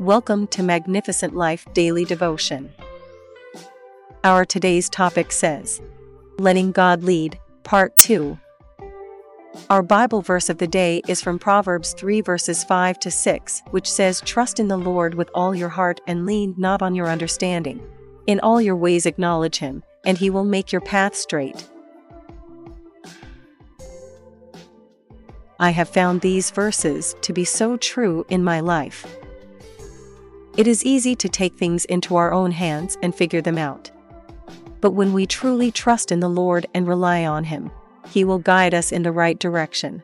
Welcome to Magnificent Life Daily Devotion. Our today's topic says, Letting God Lead, Part 2. Our Bible verse of the day is from Proverbs 3 verses 5 to 6, which says, Trust in the Lord with all your heart and lean not on your understanding. In all your ways acknowledge him, and he will make your path straight. I have found these verses to be so true in my life. It is easy to take things into our own hands and figure them out. But when we truly trust in the Lord and rely on Him, He will guide us in the right direction.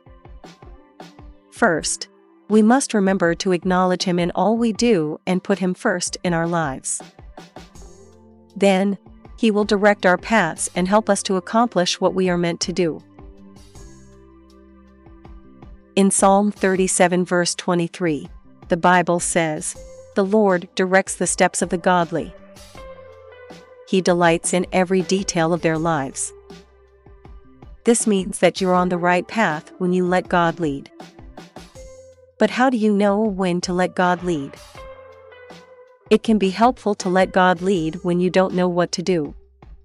First, we must remember to acknowledge Him in all we do and put Him first in our lives. Then, He will direct our paths and help us to accomplish what we are meant to do. In Psalm 37, verse 23, the Bible says, the Lord directs the steps of the godly. He delights in every detail of their lives. This means that you're on the right path when you let God lead. But how do you know when to let God lead? It can be helpful to let God lead when you don't know what to do.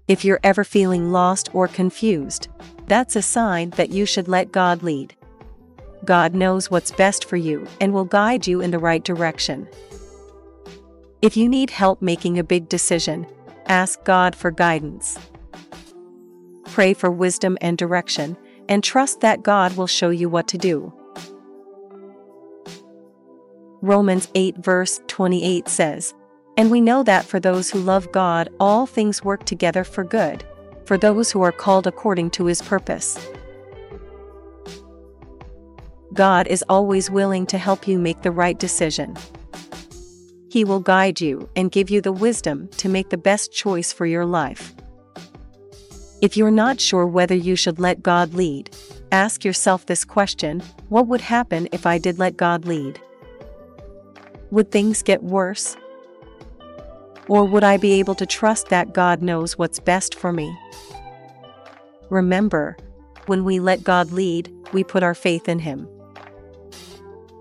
If you're ever feeling lost or confused, that's a sign that you should let God lead. God knows what's best for you and will guide you in the right direction. If you need help making a big decision, ask God for guidance. Pray for wisdom and direction, and trust that God will show you what to do. Romans 8 verse 28 says, And we know that for those who love God, all things work together for good, for those who are called according to his purpose. God is always willing to help you make the right decision. He will guide you and give you the wisdom to make the best choice for your life. If you're not sure whether you should let God lead, ask yourself this question What would happen if I did let God lead? Would things get worse? Or would I be able to trust that God knows what's best for me? Remember, when we let God lead, we put our faith in Him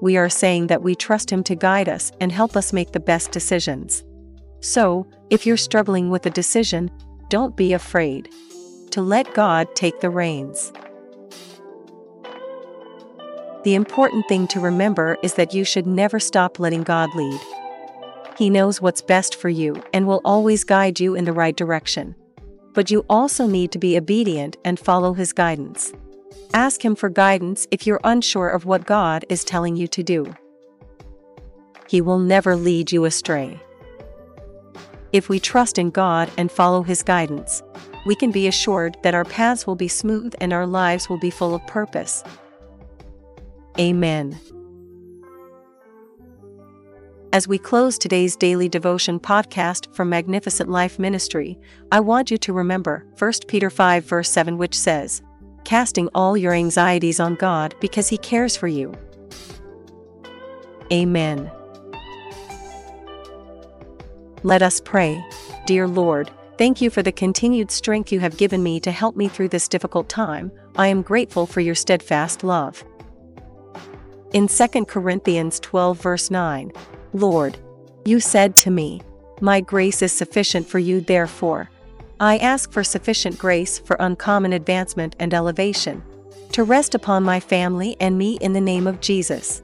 we are saying that we trust Him to guide us and help us make the best decisions. So, if you're struggling with a decision, don't be afraid to let God take the reins. The important thing to remember is that you should never stop letting God lead. He knows what's best for you and will always guide you in the right direction. But you also need to be obedient and follow His guidance. Ask Him for guidance if you're unsure of what God is telling you to do. He will never lead you astray. If we trust in God and follow His guidance, we can be assured that our paths will be smooth and our lives will be full of purpose. Amen. As we close today's daily devotion podcast from Magnificent Life Ministry, I want you to remember 1 Peter 5 verse 7 which says, casting all your anxieties on God because He cares for you. Amen. Let us pray. Dear Lord, thank you for the continued strength you have given me to help me through this difficult time. I am grateful for your steadfast love. In 2 Corinthians 12, verse 9, Lord, you said to me, My grace is sufficient for you, therefore I ask for sufficient grace for uncommon advancement and elevation, to rest upon my family and me in the name of Jesus.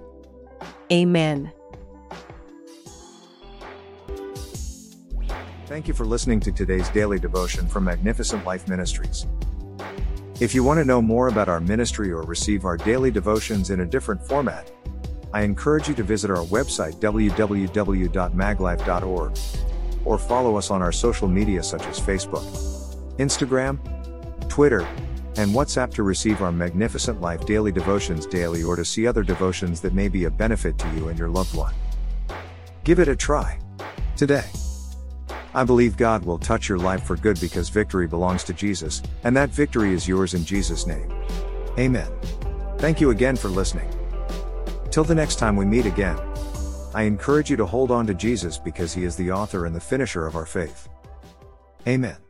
Amen. Thank you for listening to today's daily devotion from Magnificent Life Ministries. If you want to know more about our ministry or receive our daily devotions in a different format, I encourage you to visit our website www.maglife.org or follow us on our social media such as Facebook, Instagram, Twitter, and WhatsApp to receive our Magnificent Life daily devotions daily or to see other devotions that may be a benefit to you and your loved one. Give it a try today. I believe God will touch your life for good because victory belongs to Jesus, and that victory is yours in Jesus' name. Amen. Thank you again for listening. Till the next time we meet again. I encourage you to hold on to Jesus because he is the author and the finisher of our faith. Amen.